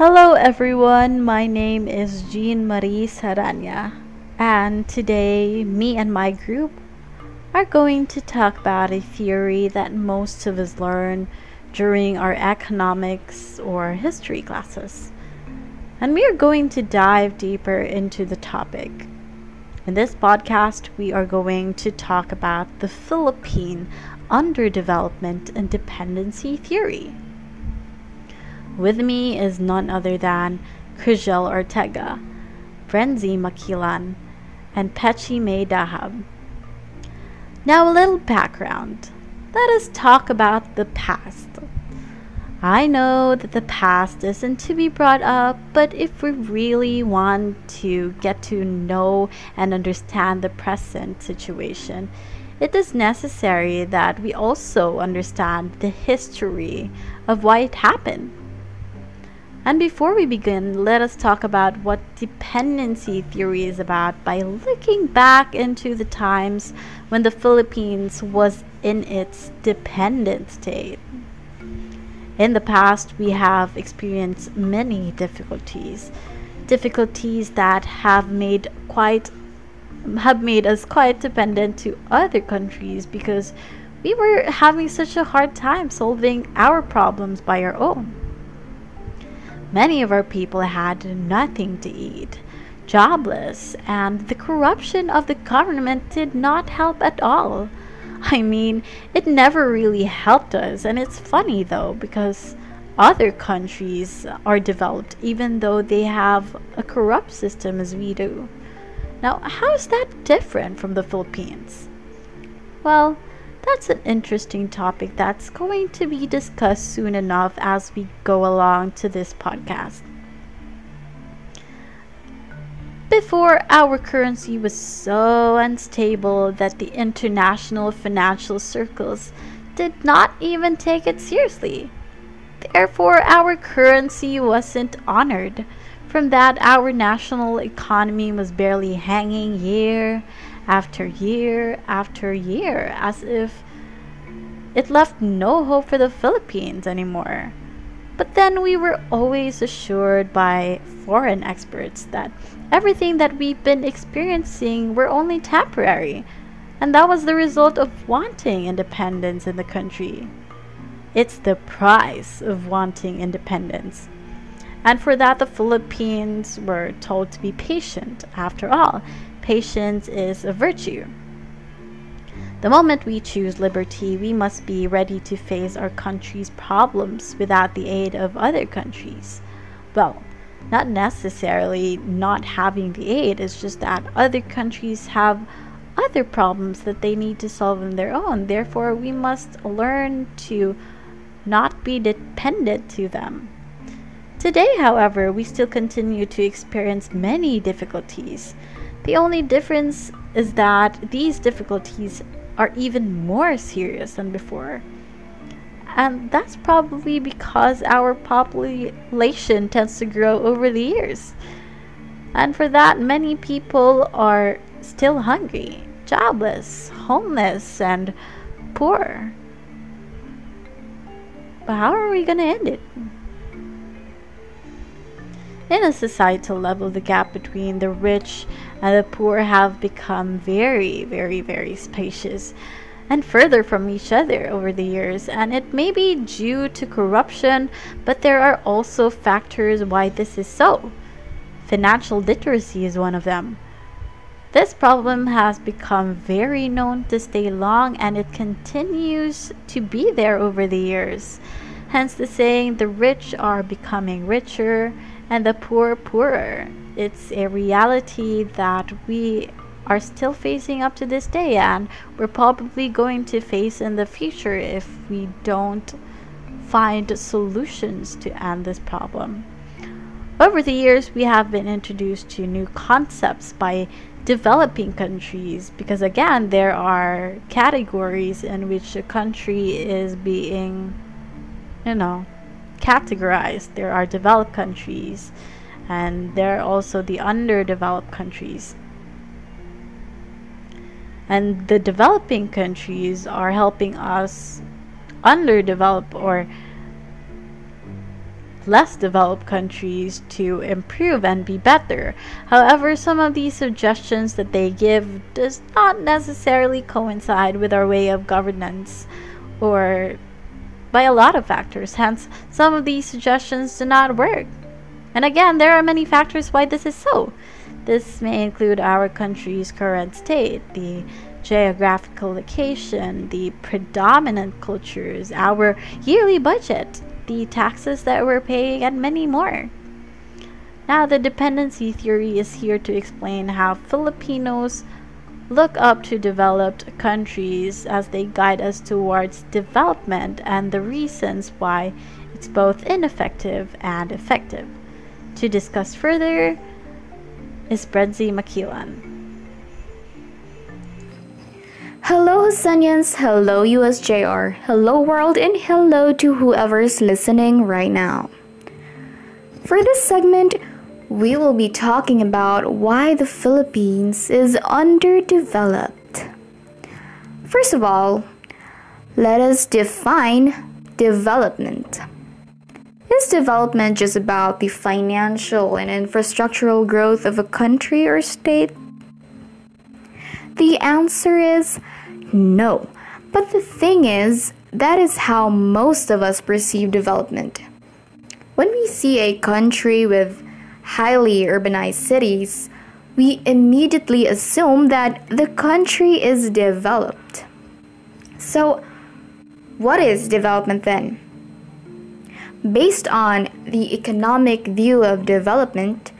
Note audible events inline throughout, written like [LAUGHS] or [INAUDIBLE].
Hello everyone, my name is Jean Marie Saranya, and today me and my group are going to talk about a theory that most of us learn during our economics or history classes. And we are going to dive deeper into the topic. In this podcast, we are going to talk about the Philippine underdevelopment and dependency theory. With me is none other than Krijel Ortega, Brenzi Makilan, and Pechi May Dahab. Now, a little background. Let us talk about the past. I know that the past isn't to be brought up, but if we really want to get to know and understand the present situation, it is necessary that we also understand the history of why it happened. And before we begin, let us talk about what dependency theory is about by looking back into the times when the Philippines was in its dependent state. In the past, we have experienced many difficulties, difficulties that have made quite have made us quite dependent to other countries because we were having such a hard time solving our problems by our own. Many of our people had nothing to eat, jobless, and the corruption of the government did not help at all. I mean, it never really helped us, and it's funny though, because other countries are developed even though they have a corrupt system as we do. Now, how is that different from the Philippines? Well, that's an interesting topic that's going to be discussed soon enough as we go along to this podcast. Before, our currency was so unstable that the international financial circles did not even take it seriously. Therefore, our currency wasn't honored. From that, our national economy was barely hanging year after year after year, as if it left no hope for the Philippines anymore. But then we were always assured by foreign experts that everything that we've been experiencing were only temporary, and that was the result of wanting independence in the country. It's the price of wanting independence. And for that, the Philippines were told to be patient. After all, patience is a virtue. The moment we choose liberty, we must be ready to face our country's problems without the aid of other countries. Well, not necessarily not having the aid, it's just that other countries have other problems that they need to solve on their own. Therefore, we must learn to not be dependent to them. Today, however, we still continue to experience many difficulties. The only difference is that these difficulties are even more serious than before. And that's probably because our population tends to grow over the years. And for that, many people are still hungry, jobless, homeless, and poor. But how are we going to end it? In a societal level, the gap between the rich and the poor have become very, very, very spacious and further from each other over the years, and it may be due to corruption, but there are also factors why this is so. Financial literacy is one of them. This problem has become very known to stay long and it continues to be there over the years. Hence the saying, the rich are becoming richer and the poor poorer. It's a reality that we are still facing up to this day and we're probably going to face in the future if we don't find solutions to end this problem. Over the years, we have been introduced to new concepts by developing countries because, again, there are categories in which a country is being, you know, categorized. There are developed countries, and there are also the underdeveloped countries. And the developing countries are helping us underdevelop or less developed countries to improve and be better. However, some of these suggestions that they give does not necessarily coincide with our way of governance or by a lot of factors. Hence, some of these suggestions do not work. And again, there are many factors why this is so. This may include our country's current state, the geographical location, the predominant cultures, our yearly budget, the taxes that we're paying, and many more. Now, the dependency theory is here to explain how Filipinos look up to developed countries as they guide us towards development and the reasons why it's both ineffective and effective. To discuss further is Bredzi Makilan. Hello Josenians, hello USJR, hello world, and hello to whoever's listening right now. For this segment, we will be talking about why the Philippines is underdeveloped. First of all, let us define development. Is development just about the financial and infrastructural growth of a country or state? The answer is no. But the thing is, that is how most of us perceive development. When we see a country with highly urbanized cities, we immediately assume that the country is developed. So, what is development then? Based on the economic view of development,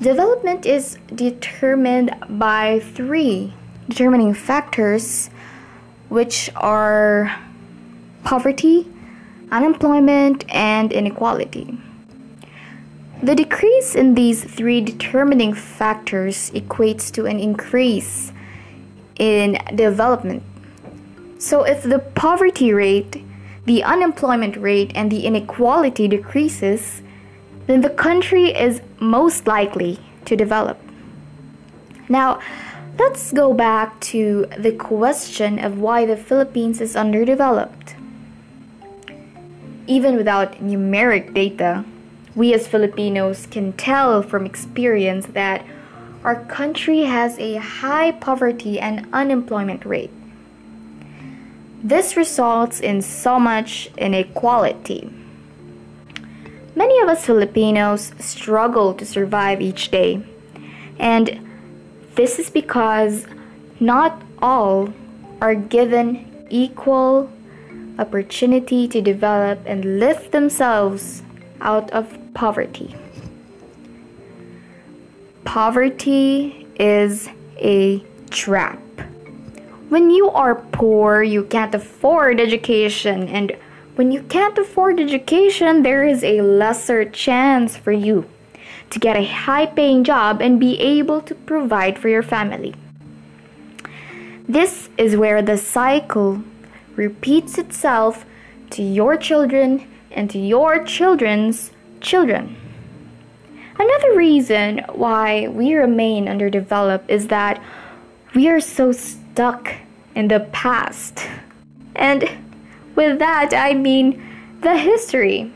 development is determined by three determining factors, which are poverty, unemployment, and inequality. The decrease in these three determining factors equates to an increase in development. So, if the poverty rate, the unemployment rate, and the inequality decreases, then the country is most likely to develop. Now, Let's go back to the question of why the Philippines is underdeveloped. Even without numeric data, we as Filipinos can tell from experience that our country has a high poverty and unemployment rate. This results in so much inequality. Many of us Filipinos struggle to survive each day, and this is because not all are given equal opportunity to develop and lift themselves out of poverty. Poverty is a trap. When you are poor, you can't afford education, and when you can't afford education, there is a lesser chance for you to get a high paying job and be able to provide for your family. This is where the cycle repeats itself to your children and to your children's children. Another reason why we remain underdeveloped is that we are so stuck in the past. And with that, I mean the history.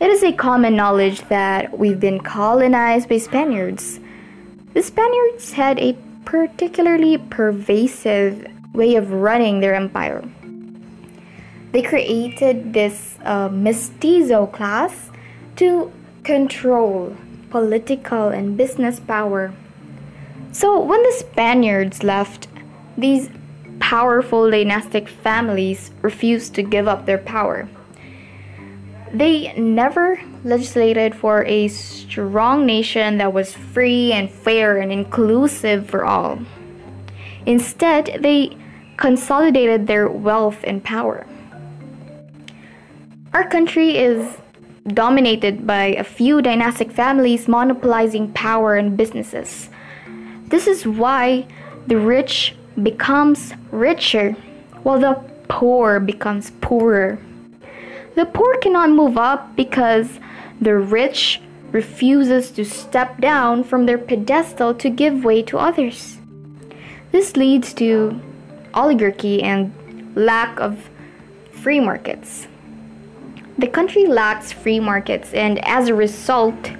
It is a common knowledge that we've been colonized by Spaniards. The Spaniards had a particularly pervasive way of running their empire. They created this uh, mestizo class to control political and business power. So, when the Spaniards left, these powerful dynastic families refused to give up their power. They never legislated for a strong nation that was free and fair and inclusive for all. Instead, they consolidated their wealth and power. Our country is dominated by a few dynastic families monopolizing power and businesses. This is why the rich becomes richer while the poor becomes poorer. The poor cannot move up because the rich refuses to step down from their pedestal to give way to others. This leads to oligarchy and lack of free markets. The country lacks free markets, and as a result,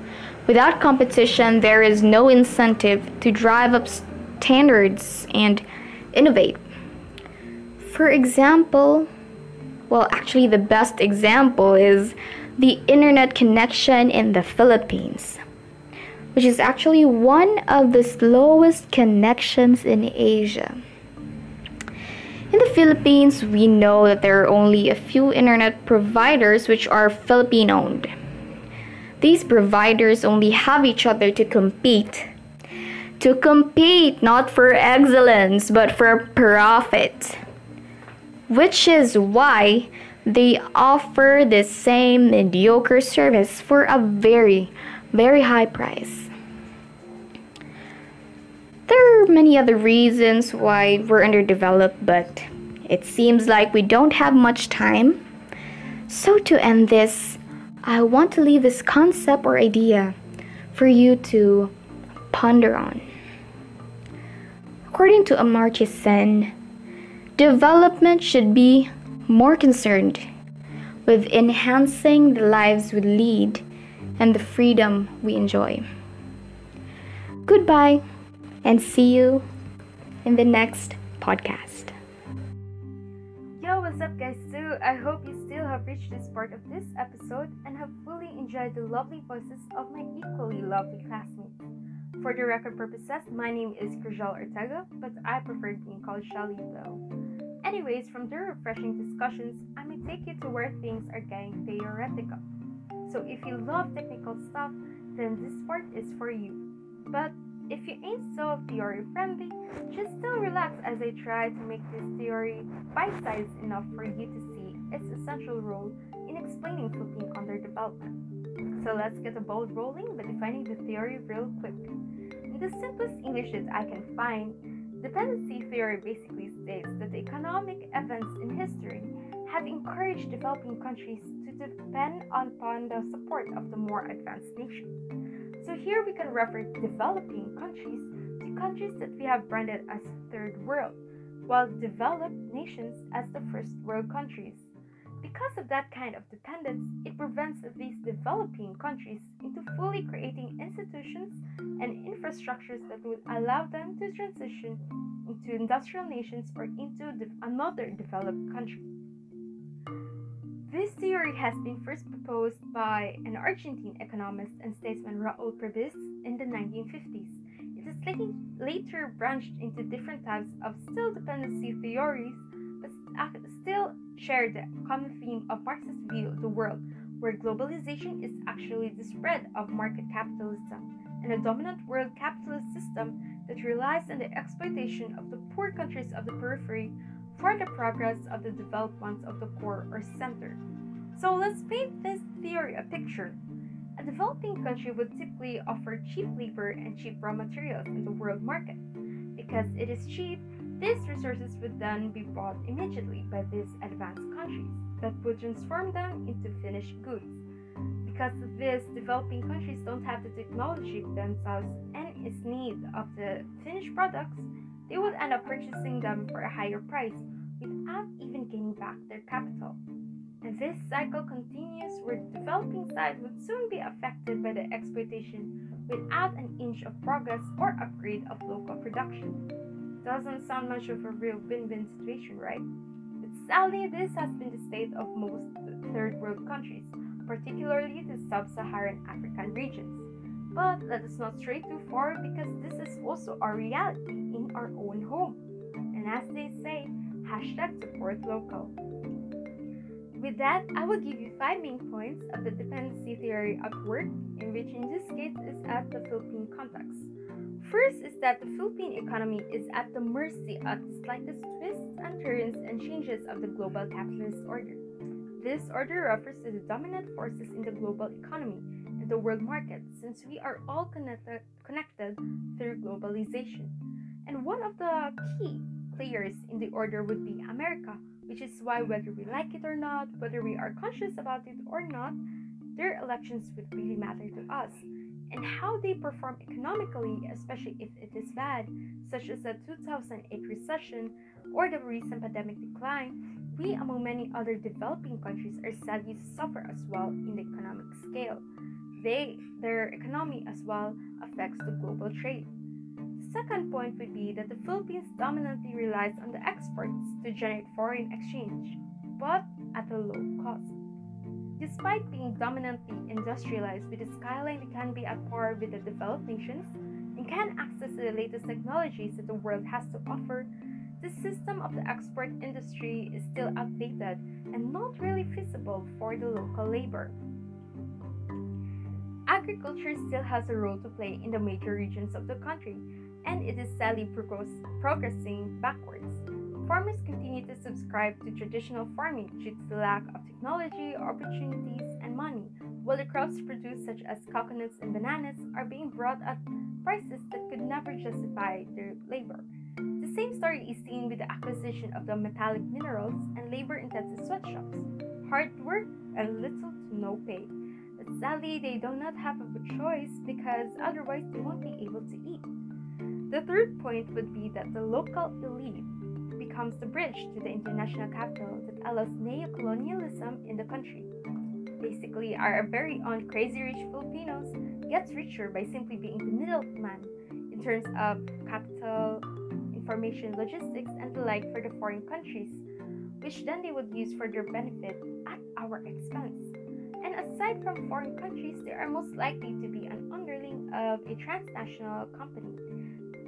without competition, there is no incentive to drive up standards and innovate. For example, well, actually, the best example is the internet connection in the Philippines, which is actually one of the slowest connections in Asia. In the Philippines, we know that there are only a few internet providers which are Philippine owned. These providers only have each other to compete. To compete not for excellence but for profit. Which is why they offer the same mediocre service for a very, very high price. Are many other reasons why we're underdeveloped, but it seems like we don't have much time. So, to end this, I want to leave this concept or idea for you to ponder on. According to Amartya Sen, development should be more concerned with enhancing the lives we lead and the freedom we enjoy. Goodbye and see you in the next podcast. Yo, what's up, guys? So, I hope you still have reached this part of this episode and have fully enjoyed the lovely voices of my equally lovely classmates. For the record purposes, my name is Krijal Ortega, but I prefer being called Shelly though. Anyways, from the refreshing discussions, I may take you to where things are getting theoretical. So if you love technical stuff, then this part is for you. But if you ain't so theory friendly, just still relax as I try to make this theory bite sized enough for you to see its essential role in explaining Philippine underdevelopment. So let's get the ball rolling by defining the theory real quick. In the simplest English that I can find, dependency theory basically states that the economic events in history have encouraged developing countries to depend upon the support of the more advanced nations. So here we can refer developing countries to countries that we have branded as third world, while developed nations as the first world countries. Because of that kind of dependence, it prevents these developing countries into fully creating institutions and infrastructures that would allow them to transition into industrial nations or into de- another developed country. This theory has been first proposed by an Argentine economist and statesman Raul Prebisch in the 1950s. It is later branched into different types of still dependency theories, but still share the common theme of Marxist view of the world, where globalization is actually the spread of market capitalism and a dominant world capitalist system that relies on the exploitation of the poor countries of the periphery for the progress of the developed ones of the core or center. So let's paint this theory a picture. A developing country would typically offer cheap labor and cheap raw materials in the world market. Because it is cheap, these resources would then be bought immediately by these advanced countries that would transform them into finished goods. Because these developing countries don't have the technology themselves and is need of the finished products, they would end up purchasing them for a higher price without even gaining back their capital. And this cycle continues where the developing side would soon be affected by the exploitation without an inch of progress or upgrade of local production. Doesn't sound much of a real win-win situation, right? But sadly, this has been the state of most third world countries, particularly the sub-Saharan African regions. But let us not stray too far because this is also our reality our own home. And as they say, hashtag support local. With that, I will give you five main points of the dependency theory at work, in which in this case is at the Philippine context. First is that the Philippine economy is at the mercy of the slightest twists and turns and changes of the global capitalist order. This order refers to the dominant forces in the global economy and the world market since we are all connected, connected through globalization. And one of the key players in the order would be America, which is why, whether we like it or not, whether we are conscious about it or not, their elections would really matter to us. And how they perform economically, especially if it is bad, such as the 2008 recession or the recent pandemic decline, we, among many other developing countries, are sadly to suffer as well in the economic scale. They, their economy as well affects the global trade. Second point would be that the Philippines dominantly relies on the exports to generate foreign exchange, but at a low cost. Despite being dominantly industrialized with a skyline that can be at par with the developed nations and can access the latest technologies that the world has to offer, the system of the export industry is still outdated and not really feasible for the local labor. Agriculture still has a role to play in the major regions of the country, and it is sadly progressing backwards. Farmers continue to subscribe to traditional farming due to the lack of technology, opportunities, and money, while the crops produced, such as coconuts and bananas, are being brought at prices that could never justify their labor. The same story is seen with the acquisition of the metallic minerals and labor intensive sweatshops. Hard work and little to no pay. But sadly, they do not have a choice because otherwise they won't be able to eat. The third point would be that the local elite becomes the bridge to the international capital that allows neo-colonialism in the country. Basically, our very own crazy rich Filipinos gets richer by simply being the middleman in terms of capital, information, logistics, and the like for the foreign countries, which then they would use for their benefit at our expense. And aside from foreign countries, they are most likely to be an underling of a transnational company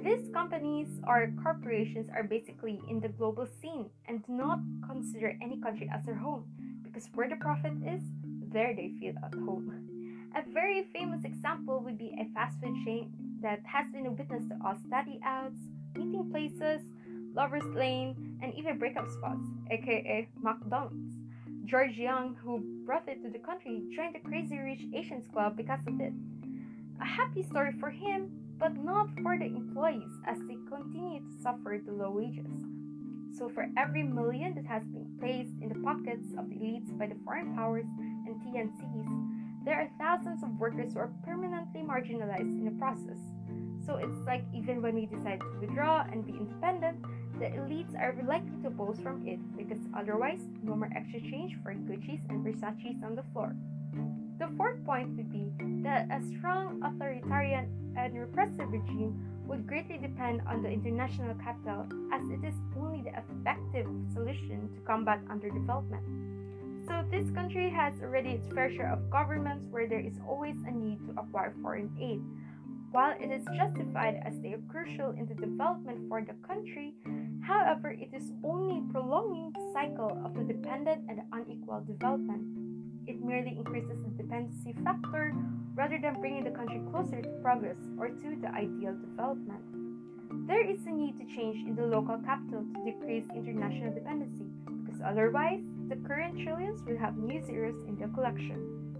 these companies or corporations are basically in the global scene and do not consider any country as their home because where the profit is, there they feel at home. A very famous example would be a fast food chain that has been a witness to all study outs, meeting places, lovers' lane, and even breakup spots, aka McDonald's. George Yang, who brought it to the country, joined the Crazy Rich Asians Club because of it. A happy story for him, but not for the employees as they continue to suffer the low wages. So, for every million that has been placed in the pockets of the elites by the foreign powers and TNCs, there are thousands of workers who are permanently marginalized in the process. So, it's like even when we decide to withdraw and be independent, the elites are likely to boast from it because otherwise, no more extra change for Gucci's and Versace's on the floor. The fourth point would be a strong authoritarian and repressive regime would greatly depend on the international capital as it is only the effective solution to combat underdevelopment. So, this country has already its fair share of governments where there is always a need to acquire foreign aid. While it is justified as they are crucial in the development for the country, however, it is only prolonging the cycle of the dependent and unequal development. It merely increases the dependency factor rather than bringing the country closer to progress or to the ideal development. There is a need to change in the local capital to decrease international dependency because otherwise, the current trillions will have new zeros in the collection.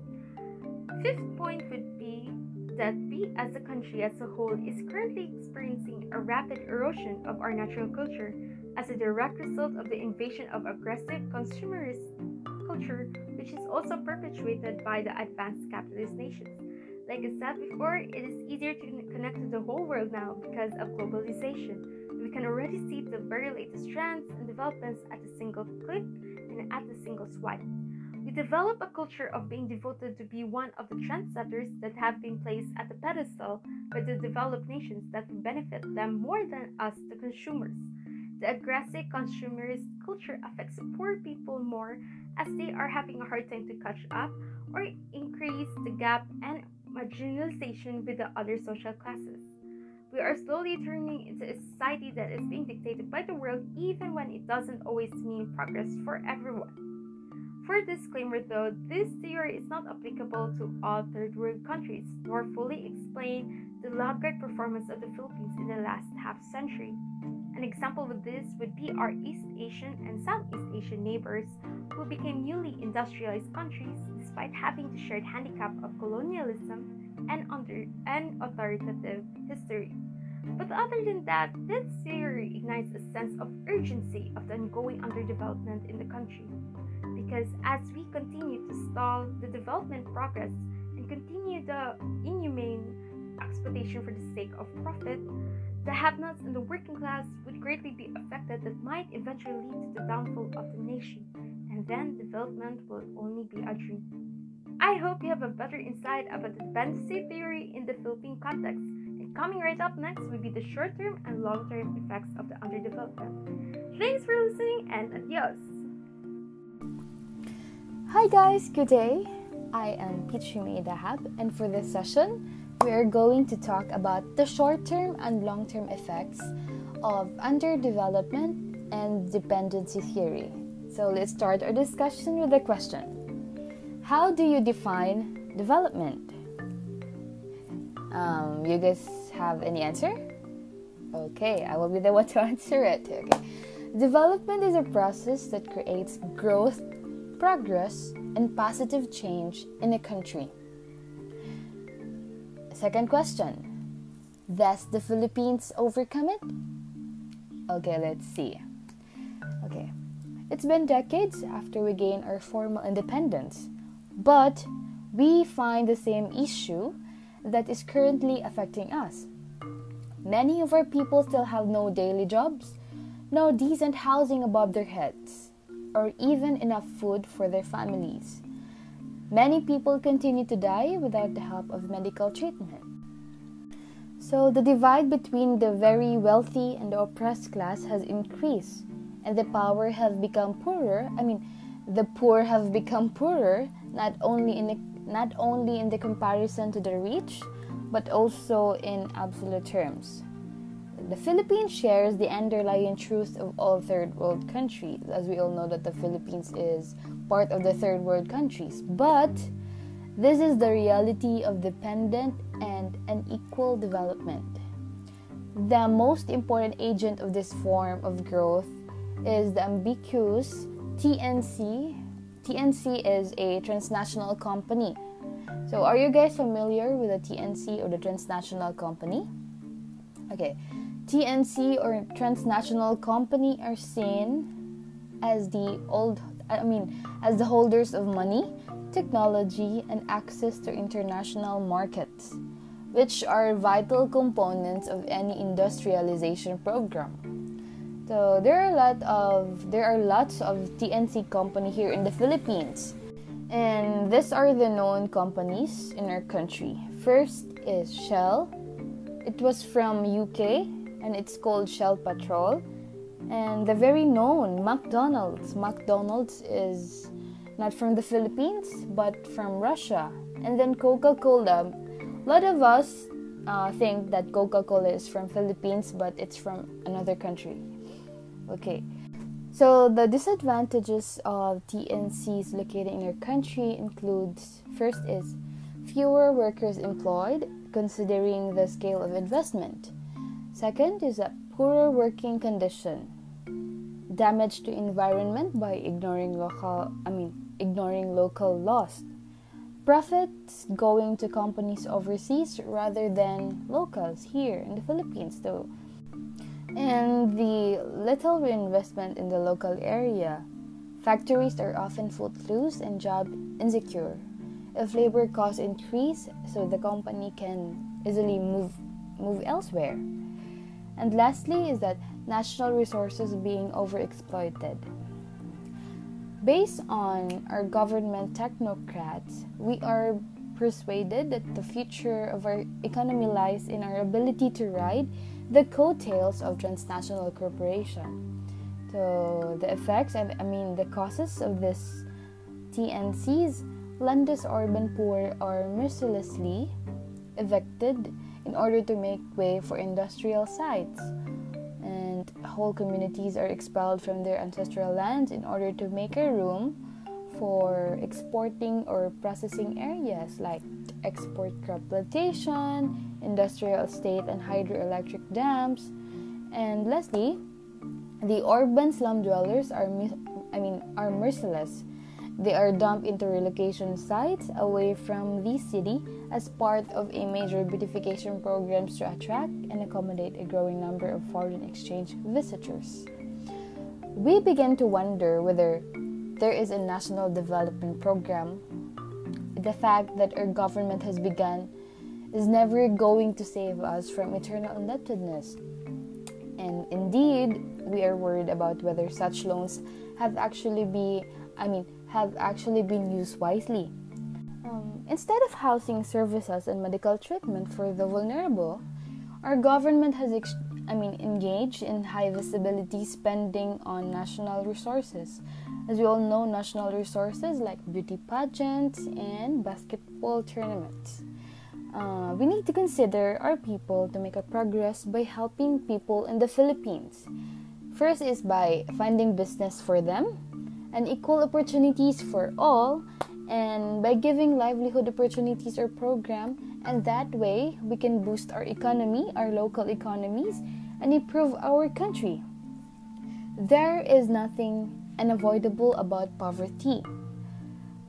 Fifth point would be that we as a country as a whole is currently experiencing a rapid erosion of our natural culture as a direct result of the invasion of aggressive consumerist culture which is also perpetuated by the advanced capitalist nations. Like I said before, it is easier to connect to the whole world now because of globalization. We can already see the very latest trends and developments at a single click and at a single swipe. We develop a culture of being devoted to be one of the trendsetters that have been placed at the pedestal by the developed nations that benefit them more than us, the consumers. The aggressive consumerist culture affects poor people more as they are having a hard time to catch up or increase the gap and marginalization with the other social classes. We are slowly turning into a society that is being dictated by the world even when it doesn't always mean progress for everyone. For disclaimer though, this theory is not applicable to all third world countries, nor fully explain the laggard performance of the Philippines in the last half century. An example of this would be our East Asian and Southeast Asian neighbors who became newly industrialized countries despite having the shared handicap of colonialism and, under, and authoritative history. But other than that, this theory ignites a sense of urgency of the ongoing underdevelopment in the country. Because as we continue to stall the development progress and continue the inhumane exploitation for the sake of profit, The have nots and the working class would greatly be affected, that might eventually lead to the downfall of the nation, and then development will only be a dream. I hope you have a better insight about the dependency theory in the Philippine context. And coming right up next will be the short term and long term effects of the underdevelopment. Thanks for listening and adios! Hi guys, good day. I am Pichumi Dahab, and for this session, we are going to talk about the short term and long term effects of underdevelopment and dependency theory. So let's start our discussion with a question How do you define development? Um, you guys have any answer? Okay, I will be the one [LAUGHS] to answer it. Okay. Development is a process that creates growth, progress, and positive change in a country. Second question Does the Philippines overcome it? Okay, let's see. Okay, it's been decades after we gained our formal independence, but we find the same issue that is currently affecting us. Many of our people still have no daily jobs, no decent housing above their heads, or even enough food for their families. Many people continue to die without the help of medical treatment. So, the divide between the very wealthy and the oppressed class has increased, and the power have become poorer. I mean, the poor have become poorer not only in the, not only in the comparison to the rich, but also in absolute terms. The Philippines shares the underlying truth of all third world countries, as we all know that the Philippines is part of the third world countries. But this is the reality of dependent and unequal development. The most important agent of this form of growth is the ambiguous TNC. TNC is a transnational company. So, are you guys familiar with the TNC or the transnational company? Okay, TNC or transnational company are seen as the old I mean as the holders of money, technology and access to international markets, which are vital components of any industrialization program. So there are a lot of there are lots of TNC company here in the Philippines. And these are the known companies in our country. First is Shell. It was from UK and it's called Shell Patrol. And the very known McDonald's. McDonald's is not from the Philippines but from Russia. And then Coca Cola. A lot of us uh, think that Coca Cola is from Philippines but it's from another country. Okay. So the disadvantages of TNCs located in our country includes first is fewer workers employed considering the scale of investment. Second is a poorer working condition, damage to environment by ignoring local I mean ignoring local laws. Profits going to companies overseas rather than locals here in the Philippines though. And the little reinvestment in the local area. Factories are often footloose and job insecure. If labor costs increase, so the company can easily move move elsewhere. And lastly, is that national resources being overexploited. Based on our government technocrats, we are persuaded that the future of our economy lies in our ability to ride the coattails of transnational corporation. So the effects, I mean the causes of this TNCs, Land's urban poor are mercilessly evicted in order to make way for industrial sites. And whole communities are expelled from their ancestral lands in order to make a room for exporting or processing areas like export crop plantation, industrial estate, and hydroelectric dams. And lastly, the urban slum dwellers are, I mean, are merciless they are dumped into relocation sites away from the city as part of a major beautification programs to attract and accommodate a growing number of foreign exchange visitors. We begin to wonder whether there is a national development program. The fact that our government has begun is never going to save us from eternal indebtedness. And indeed, we are worried about whether such loans have actually be I mean have actually been used wisely. Um, instead of housing services and medical treatment for the vulnerable, our government has ex- I mean engaged in high visibility spending on national resources. As we all know, national resources like beauty pageants and basketball tournaments. Uh, we need to consider our people to make a progress by helping people in the Philippines. First is by finding business for them and equal opportunities for all. And by giving livelihood opportunities or program and that way we can boost our economy our local economies and improve our country. There is nothing unavoidable about poverty.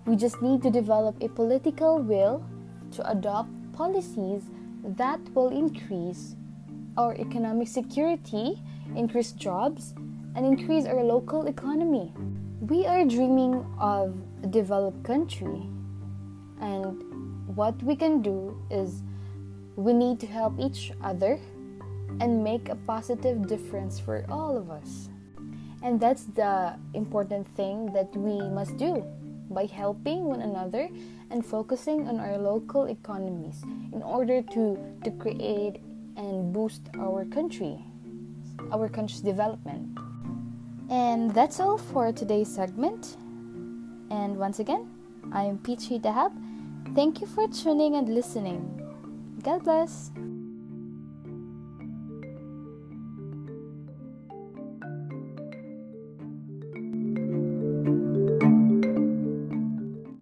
We just need to develop a political will to adopt policies that will increase our economic security increase jobs and increase our local economy we are dreaming of a developed country, and what we can do is we need to help each other and make a positive difference for all of us. And that's the important thing that we must do by helping one another and focusing on our local economies in order to, to create and boost our country, our country's development. And that's all for today's segment. And once again, I am Peachy Dahab. Thank you for tuning and listening. God bless.